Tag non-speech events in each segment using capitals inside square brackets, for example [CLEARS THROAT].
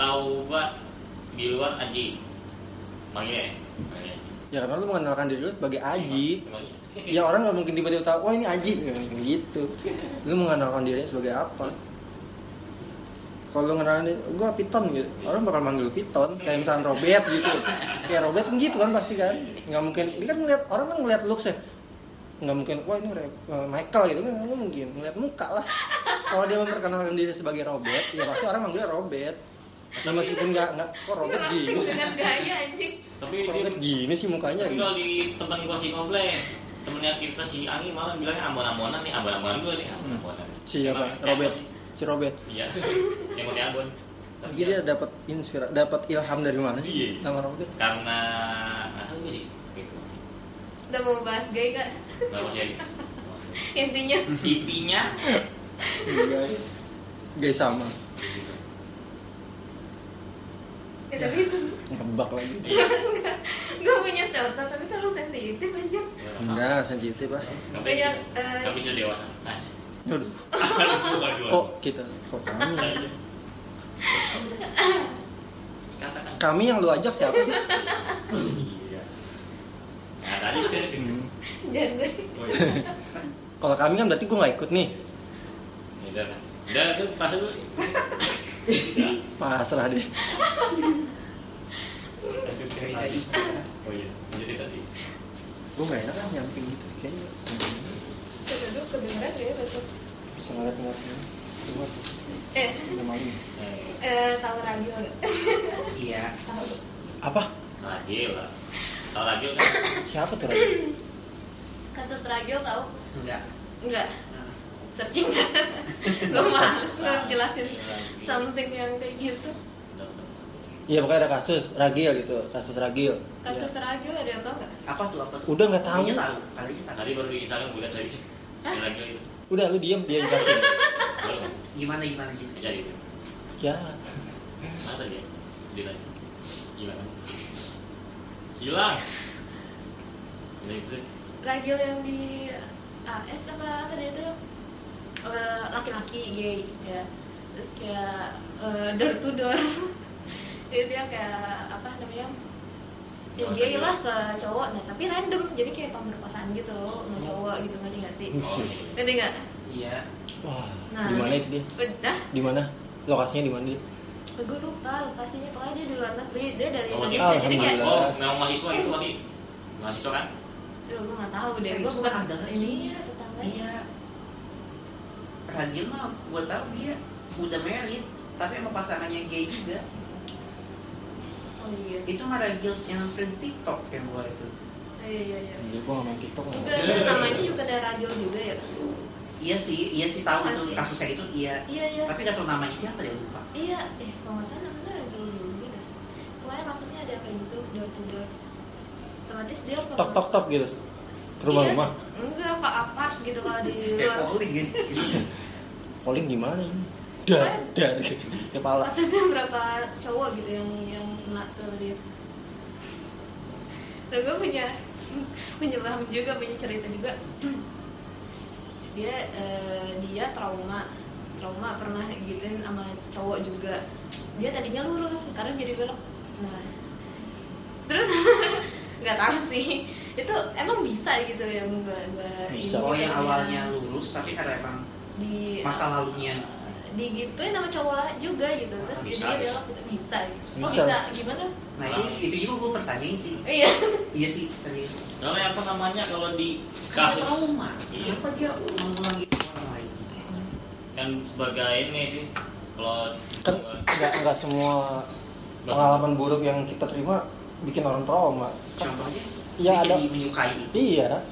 tahu gua di luar Aji manggilnya ya. Ya karena lu mengenalkan diri lu sebagai Aji. Emang- emang- Ya orang nggak mungkin tiba-tiba tahu, wah ini Aji, Ya, gitu. Lu mengenalkan dirinya sebagai apa? Kalau lu ngenalin, gua Piton gitu, orang bakal manggil Piton, kayak misalnya Robert gitu. Kayak Robert kan gitu kan pasti kan, nggak mungkin. Dia kan ngeliat orang kan ngeliat looks ya, nggak mungkin, wah ini eh, Michael gitu kan nggak mungkin, ngeliat muka lah. Kalau dia memperkenalkan diri sebagai Robert, ya pasti orang manggilnya Robert. Nah meskipun nggak nggak, kok Robert gini sih, dengan gaya anjing tapi Robert gini sih mukanya tapi gitu. kalau di teman gua si komplek temennya kita si Ani malah bilangnya ambon-ambonan nih ambon-ambonan gua nih ambon-ambonan Siapa? Robert. Si Robert. iya yang pakai ambon Tapi Jadi dia dapat inspirasi, dapat ilham dari mana sih? Iya. Nama Robert. karena nggak tahu gue sih gitu udah mau bahas gay kak nggak mau jadi intinya intinya Guys sama, ya, tapi itu ngebak lagi. [LAUGHS] iya gue punya shelter tapi terlalu sensitif aja Enggak sensitif lah. tapi Banyak, eh, tapi sudah dewasa asik Aduh, kok kita, kok kami? Kami yang lu ajak siapa sih? iya nah tadi kan Hmm. jangan gue oh, iya. Kalau kami kan berarti gue nggak ikut nih. Ya udah kan udah tuh pas dulu Pasrah deh. oh iya jadi tadi Gue enak kan nyamping gitu kayaknya. Kedengeran ya betul. Bisa. Eh, Udah malu. eh tahu? Iya. Tahu. Apa? radio lah kalau radio kan Siapa tuh? Kasus radio tahu? Enggak. Enggak. Searching. gue [LAUGHS] males ngejelasin something yang kayak gitu. Iya pokoknya ada kasus Ragil gitu, kasus Ragil. Kasus radio ada yang tahu nggak? apa tuh apa tuh? Udah nggak tahu. Kalinya tahu. Kalinya tahu. tadi baru di Instagram gue lihat lagi lagi itu Udah lu diem dia jelasin. baru [LAUGHS] Gimana gimana Jis? jadi itu ya. mana tadi ya di lagi hilang hilang Udah itu Radio yang di AS apa apa dia tuh eh, laki-laki gay ya. Terus kayak eh, door to door. [LAUGHS] Itu dia kayak apa namanya ya to gay lah ke cowok nah tapi random. Jadi kayak pemerkosaan gitu sama cowok gitu ngerti gak sih? Oh iya ngerti nggak? Iya. Wah, Nah. di mana itu dia? udah Di mana? Lokasinya di mana dia? gue lupa lokasinya. Pokoknya dia di luar negeri. Dia dari Oh, Indonesia. jadi kayak oh memang mahasiswa itu tadi mahasiswa kan? Ya gue nggak tahu deh. Eh, gue bukan ada ini. ya tetangga. Iya. Ragil mah gue tahu dia udah married tapi sama pasangannya gay juga. oh iya Itu mah Ragil yang sering TikTok yang gue itu. iya iya iya Dia gua nggak main TikTok. juga namanya juga ada radio juga ya Iya sih, iya sih tahu itu Masih. kasusnya itu iya. iya iya Tapi gak tahu namanya siapa dia lupa. Iya, eh kalau nggak salah namanya radio juga dah. Pokoknya kasusnya ada kayak gitu, door to door. Otomatis dia Tok tok tok gitu. Ke rumah-rumah. Iya, enggak ke apart gitu kalau di Kayak luar. calling gitu. [LAUGHS] Calling gimana ini? Dar, dar. [LAUGHS] Kepala. Kasusnya berapa cowok gitu yang yang kena ke dia. Dan gue punya punya paham juga, punya cerita juga. [CLEARS THROAT] dia eh, dia trauma trauma pernah gituin sama cowok juga dia tadinya lurus sekarang jadi belok nah terus [LAUGHS] nggak tahu sih itu emang bisa gitu yang gua gua Bisa. Oh yang awalnya lulus tapi karena emang di masa lalunya. digituin sama cowok lah juga gitu. Terus Bisa, dia gitu bisa gitu. oh Bisa. gimana? Nah itu, itu juga gue pertanyain sih. Iya. Iya sih serius. Kalau apa namanya kalau di Kasus? trauma Iya. Kenapa dia mengulangi itu orang lain? Kan sebagai ini sih kalau Kan nggak nggak semua pengalaman buruk yang kita terima bikin orang trauma. Kan, Contohnya? Iya, dia ada. menyukai. Iya,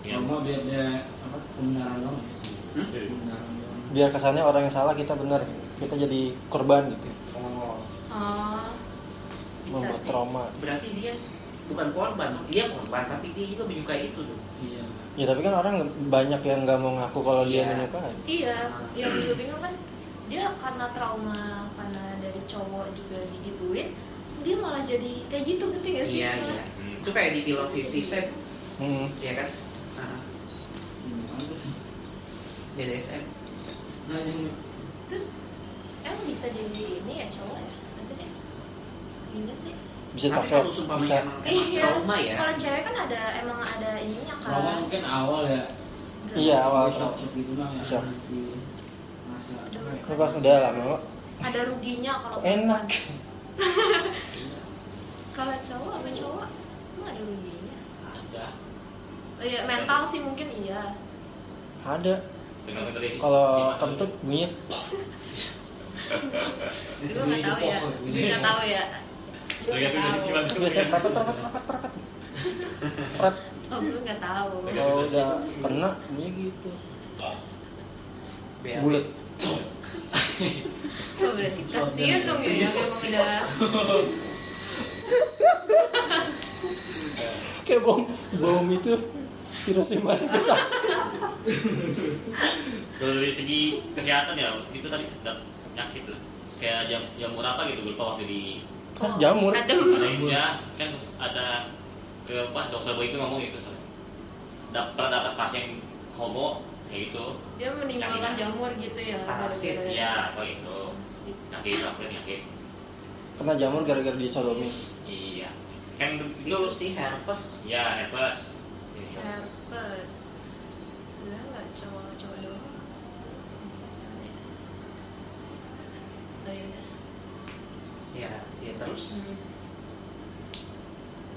ya, Cuma beda apa pembenaran doang ya sih. Hmm? Biar kesannya orang yang salah kita benar gitu. Kita jadi korban gitu. Oh, oh bisa Membuat sih trauma. Berarti dia bukan korban Dia korban tapi dia juga menyukai itu tuh iya. Ya tapi kan orang banyak yang nggak mau ngaku kalau dia Iya. menyukai. Iya, yang gue bingung kan dia karena trauma karena dari cowok juga digituin, dia malah jadi kayak gitu ngerti gak sih? Iya iya Itu kayak di film 50 Cent Hmm. Iya kan Hmm. BDSM Nah, yang Terus emang bisa jadi ini ya cowok ya? Maksudnya gimana sih? Bisa Tapi pakai kalau sumpah bisa emang, emang trauma ya. kalau cewek kan ada emang ada ininya kan. Trauma mungkin awal ya. Iya, awal. Shock shock gitu mah yang Shock. masa apa ya? udah lama ada ruginya kalau [LAUGHS] enak. kalau cowok sama cowok emang ada ruginya? Ada. Oh, iya mental sih mungkin iya. Ada kalau kentut bunyi. Gue nggak tahu ya. gue nggak tahu ya. Gue nggak Tergantung dari sisi tahu. mana. biasa perapat perapat perapat perapat perapat oh gue nggak tahu. Kalau udah kena bunyi gitu. Bulat oh berarti kasihan dong ya yang emang udah. Kayak bom bom itu Hiroshima Nagasaki [LAUGHS] kalau dari segi kesehatan ya itu tadi penyakit tuh kayak jam jamur apa gitu gue lupa waktu di Hah, jamur ada ya kan ada ke apa dokter boy itu ngomong gitu. Dapat pernah dapat pasien homo kayak gitu dia menimbulkan jamur gitu ya Parasit, ya apa gitu Parasit. penyakit apa penyakit kena jamur gara-gara disodomi. Iya. Kan Itu itu sih herpes. ya herpes. Herpes sebenarnya nggak cowok cowok doang oh iya Ya, ya terus. Hmm.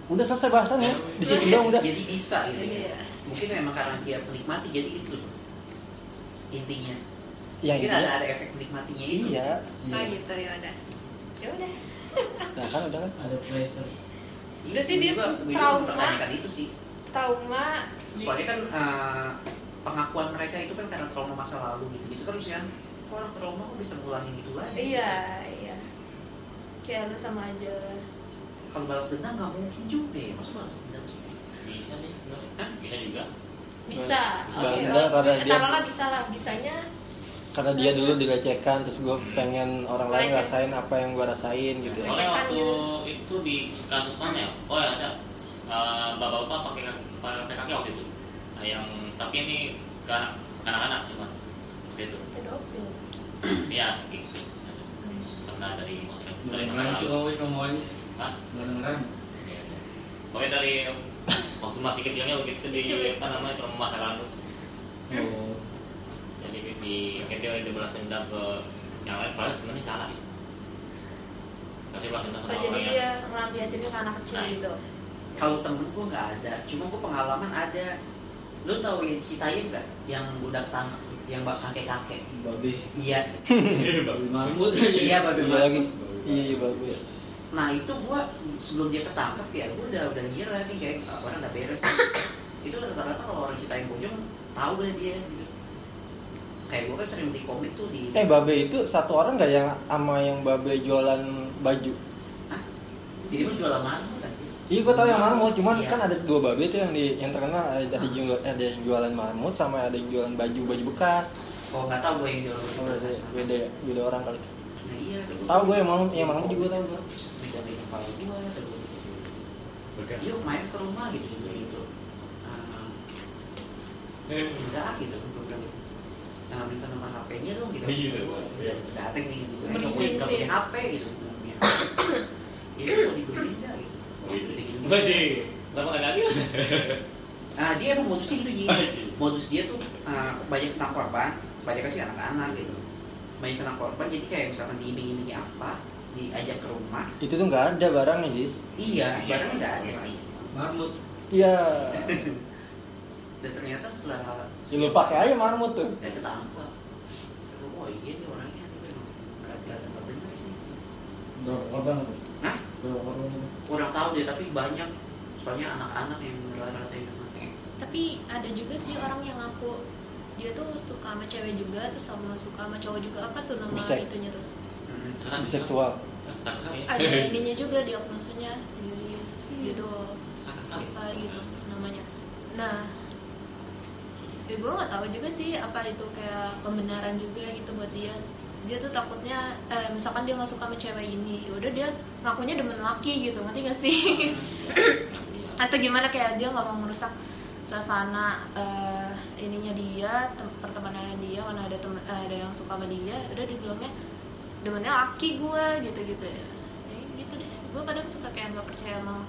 udah selesai bahasannya di situ dong udah Jadi bisa gitu. Iya. ya. Mungkin memang karena dia menikmati jadi itu intinya. yang Mungkin ini ada ada efek menikmatinya itu. iya oh gitu ya udah ya udah nah kan udah kan Ada pressure. Iya Berarti sih, dia trauma. itu sih. trauma Soalnya kan eh, pengakuan mereka itu kan karena trauma masa lalu gitu. Gitu kan misalnya kok orang trauma kok bisa ngulangin itu lagi. iya iya kayak lu sama aja Kalau balas dendam nggak mungkin juga ya. Masa balas dendam sih? bisa sih. Hah? bisa juga bisa Balas dendam kalau- karena dia- taruhlah bisa lah bisanya karena dia dulu dilecehkan terus gue pengen orang lain rasain apa yang gue rasain gitu ya. soalnya waktu Lecehan itu di kasus mana ya oh ya ada Eh, bapak-bapak pakai pakai kaki waktu itu yang tapi ini ke anak anak-anak cuma seperti itu pedofil Iya, gitu. Karena dari maksudnya dari dengeran. Iya. Pokoknya dari waktu masih kecilnya begitu di Lucu. apa namanya trauma masa lalu. Oh. Jadi di akhirnya dia balas dendam ke yang lain padahal sebenarnya salah. Kasih balas dendam oh, sama jadi orang dia ngelampiasinnya ke anak kecil Nah. gitu Kalau temen gue nggak ada, cuma gue pengalaman ada. Lu tahu ya Citayam nggak? Yang budak tangkap, yang bak kakek kakek. Babe. Iya. [LAUGHS] Babe marmut aja. Iya, babe iya marmut. lagi iya bagus Nah itu gua sebelum dia ketangkep ya gua udah udah ngira nih kayak "Ah, orang udah beres. itu rata-rata kalau orang Citayam Bojong tahu lah dia gitu. Kayak gua kan sering beli komik tuh di eh babe itu satu orang nggak yang sama yang babe jualan baju Hah? Dia mah jualan marmut kan. Iya gue tau yang marmut, cuman Iya. kan ada dua babe tuh yang di yang terkenal ada yang jual ada yang jualan marmut sama ada yang jualan baju baju bekas. Kalau nggak tahu gua yang jualan Oh, beda, beda beda orang kali. Nah iya. Tahu gue yang marmut, yang marmut juga tahu gue. Beda beda kepala gua- Yuk main ke rumah gitu juga gitu. Nah, gitu gua bilang gitu. Nah, minta nomor HP-nya dong gitu. Iya. Udah dateng nih gitu. Eh, punya HP gitu. Itu mau dibeliin nggak gitu. Baji, lama nggak adil. [LAUGHS] Nah, dia emang modusnya gitu Ji. Modus dia tuh uh, banyak kena korban, banyak sih anak-anak gitu. Banyak kena korban, jadi kayak misalkan diiming-imingi apa, diajak ke rumah. Itu tuh nggak ada barangnya Jis. Iya, barang nggak ada. Marmut. Iya. [LAUGHS] Dan ternyata setelah Ya, lu pakai aja marmut tuh. saya ketangkep. Oh iya nih orangnya nggak kelihatan terdengar sih. Berapa korban tuh? Hah? Kurang tahu deh tapi banyak. Soalnya anak-anak yang rata-rata yang kena. tapi ada juga sih orang yang ngaku dia tuh suka sama cewek juga terus sama suka sama cowok juga apa tuh nama Bisek. itunya tuh Hmm. Biseksual. ada ininya juga diagnosanya dia, dia tuh Sangat sakit. apa gitu namanya nah ya gue nggak tahu juga sih apa itu kayak pembenaran juga gitu buat dia dia tuh takutnya eh, misalkan dia nggak suka sama cewek ini ya udah dia ngakunya demen laki gitu ngerti gak sih? [LAUGHS] Atau gimana kayak dia nggak mau merusak suasana eh, ininya dia tem- pertemanannya dia karena ada temen, eh, ada yang suka sama dia udah dibilangnya demennya laki gue gitu gitu ya Eh, gitu deh. Gue kadang suka kayak nggak percaya sama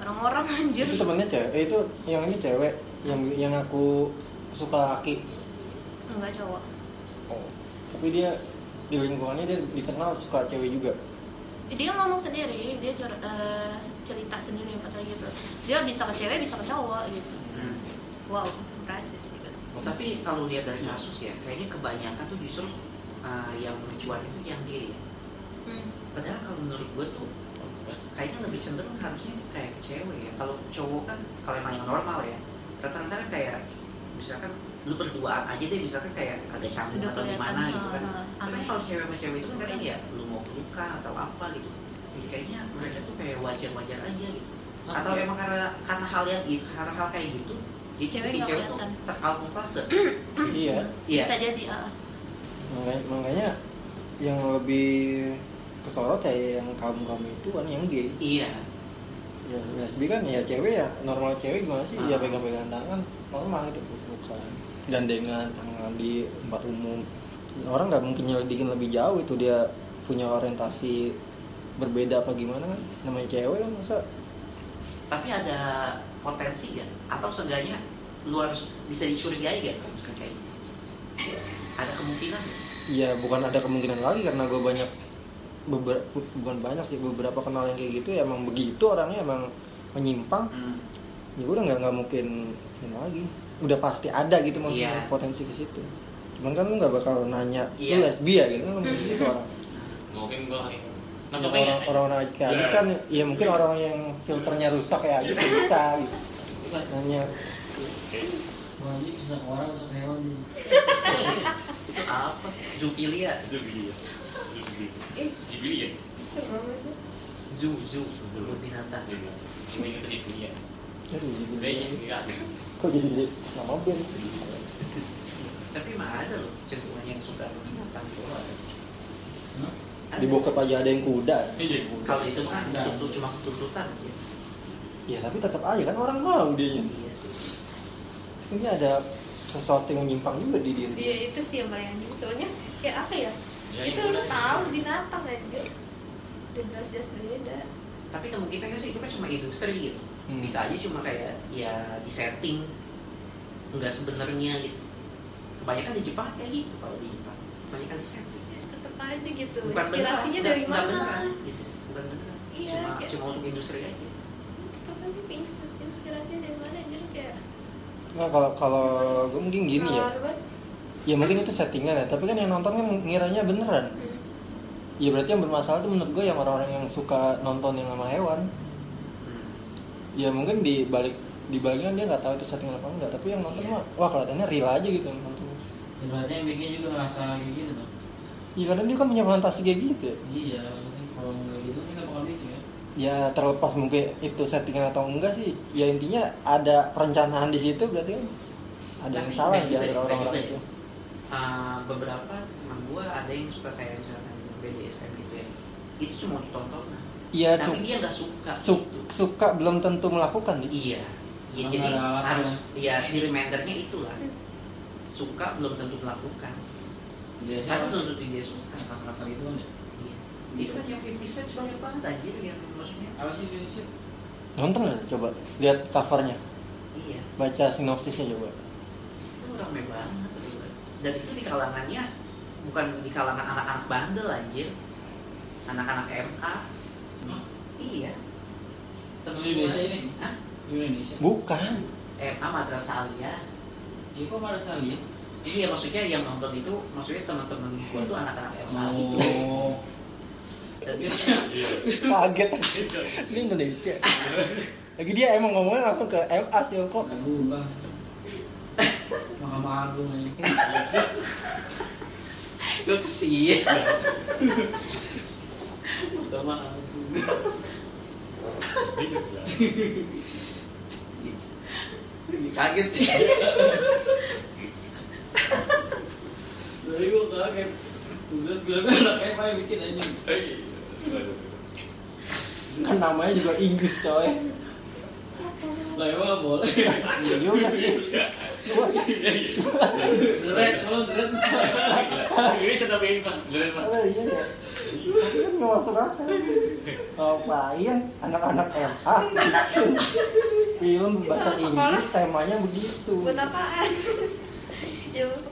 orang-orang [LAUGHS] anjir. Itu temennya cewek? Eh, itu yang ini cewek yang yang aku suka laki? Enggak cowok. Oh. tapi dia di lingkungannya dia dikenal suka cewek juga dia ngomong sendiri dia cur- eh, cerita sendiri lagi gitu dia bisa ke cewek bisa ke cowok gitu Hmm. wow impresif sih gitu. Tapi kalau lihat dari kasus ya, kayaknya kebanyakan tuh justru uh, yang mencuat itu yang gay. ya. Hmm. Padahal kalau menurut gue tuh kayaknya lebih cenderung harusnya kayak ke cewek ya. Kalau cowok kan kalau emang yang normal ya, rata-rata kan kayak misalkan lu berduaan aja deh misalkan kayak ada canggung Udah atau kelihatan, gimana gitu kan. uh, Tapi aneh. kalau cewek sama cewek itu kan kadang ya lu mau pelukan atau apa gitu. Jadi kayaknya mereka tuh kayak wajar-wajar aja gitu. Atau emang karena karena hal yang itu, hal-hal kayak gitu, jadi Cewek cewek tuh terkamuflase. [CLEARS THROAT] iya Iya. bisa jadi ah. makanya, makanya yang lebih kesorot ya yang kaum kaum itu kan yang gay Iya. ya lesbi kan ya cewek ya normal cewek gimana sih ya Ah. pegang-pegang tangan normal gitu bukan gandengan tangan di tempat umum orang nggak mungkin nyelidikin lebih jauh itu dia punya orientasi berbeda apa gimana kan namanya cewek kan masa Tapi ada potensi ya? Atau seenggaknya lu harus bisa dicurigai gak misalkan kayak gitu? Ada kemungkinan ya bukan ada kemungkinan lagi karena gue banyak beberapa bukan banyak sih beberapa kenal yang kayak gitu ya emang begitu orangnya emang menyimpang Hmm. ya udah nggak nggak mungkin ini lagi udah pasti ada gitu maksudnya Iya. potensi ke situ. Cuman kan lu nggak bakal nanya Iya. lu lesbi ya? Gitu. Kan mungkin gitu orang. Mungkin gua Ya, masuk orang orang orang kayak Agis kan ya mungkin orang yang filternya rusak kayak Agis ya bisa gitu. Nanya. Wah, ini bisa orang, bisa hewan nih. Itu apa? Zupilia. Zubili ya Zubili eh Zubili ya serem itu Zu, zu, zu binatang. Iya. ini kita ya aduh kok jadi nama band Tapi mah ada loh cenderungan yang suka binatang itu ada. Hah? Ada. di bokep aja ada yang kuda iya Kalau itu kan Ada. tuntut cuma tuntutan ya. ya tapi tetap aja kan orang mau dia Iya sih. ini ada sesuatu yang menyimpang juga di diri Iya itu sih yang paling anjing soalnya kayak apa ya? Ya, itu itu udah tahu binatang aja. Udah jelas-jelas beda. Tapi kemungkinannya sih itu kan cuma industri gitu. Hmm. Bisa aja cuma kayak ya di setting nggak sebenarnya gitu. Kebanyakan di Jepang kayak gitu kalau di Jepang. Kebanyakan di setting. Ya, tetep aja gitu. Bukan Inspirasinya beneran, dari mana? beneran, gitu. Bukan beneran. Iya, Cuma, kayak- cuma untuk industri aja. Tetep aja ins- inspirasinya dari mana? Jadi kayak nah kalau kalau gue mungkin gini ya ya mungkin itu settingan ya tapi kan yang nonton kan ngiranya beneran Hmm. ya berarti yang bermasalah itu menurut gue yang orang-orang yang suka nonton yang sama hewan Hmm. Ya mungkin di balik di baliknya dia nggak tahu itu settingan apa enggak tapi yang nonton Iya. mah wah kelihatannya real aja gitu yang nonton Ya, berarti yang bikin juga ngerasa kayak gitu dong. iya kadang dia kan punya fantasi kayak gitu ya. Iya, kalau nggak gitu dia nggak bakal bikin ya. ya terlepas mungkin itu settingan atau enggak sih ya intinya ada perencanaan di situ berarti kan ada yang Tapi salah di gitu antara ya, orang-orang itu gitu ya. Ah, beberapa teman gua ada yang suka kayak misalkan BDSM gitu ya. Itu cuma ditonton nah. Iya Tapi su- dia nggak suka. su- gitu. suka belum tentu melakukan. Iya. Iya jadi harus ya di remindernya itulah. Suka belum tentu melakukan. Biasanya belum tentu dia suka. Yang kasar-kasar gitu kan ya. Iya. Itu kan yang 50 cent banyak banget anjir yang maksudnya. Apa sih prinsip? nonton nggak? coba lihat covernya Iya. baca sinopsisnya coba Itu rame banget. gitu. Dan itu di kalangannya bukan di kalangan anak-anak bandel anjir. Anak-anak MA. Iya. Di Indonesia ini? Hah? Indonesia. bukan MA Madrasah Aliyah. Ya kok malah salah ya? Iya maksudnya yang nonton itu maksudnya teman-teman gua tuh anak-anak MA gitu. Oh. Dia kaget ini Indonesia lagi dia emang ngomongnya langsung ke MA sih kok berubah. Mahkamah Agung ini. gue kesih. Sama kaget sih. Dari gua kaget. Terus bilang anak apa yang bikin aja. kan namanya juga Inggris coy Lah emang boleh. iya juga sih cuma Deret, kalau deret. Ini sudah pengen pas dulu mas. oh, iya ya tapi kan nggak masuk akal. Ngapain anak-anak MA film bahasa. Inggris temanya begitu. Buat apaan? [LAUGHS] Ya masuk sekolah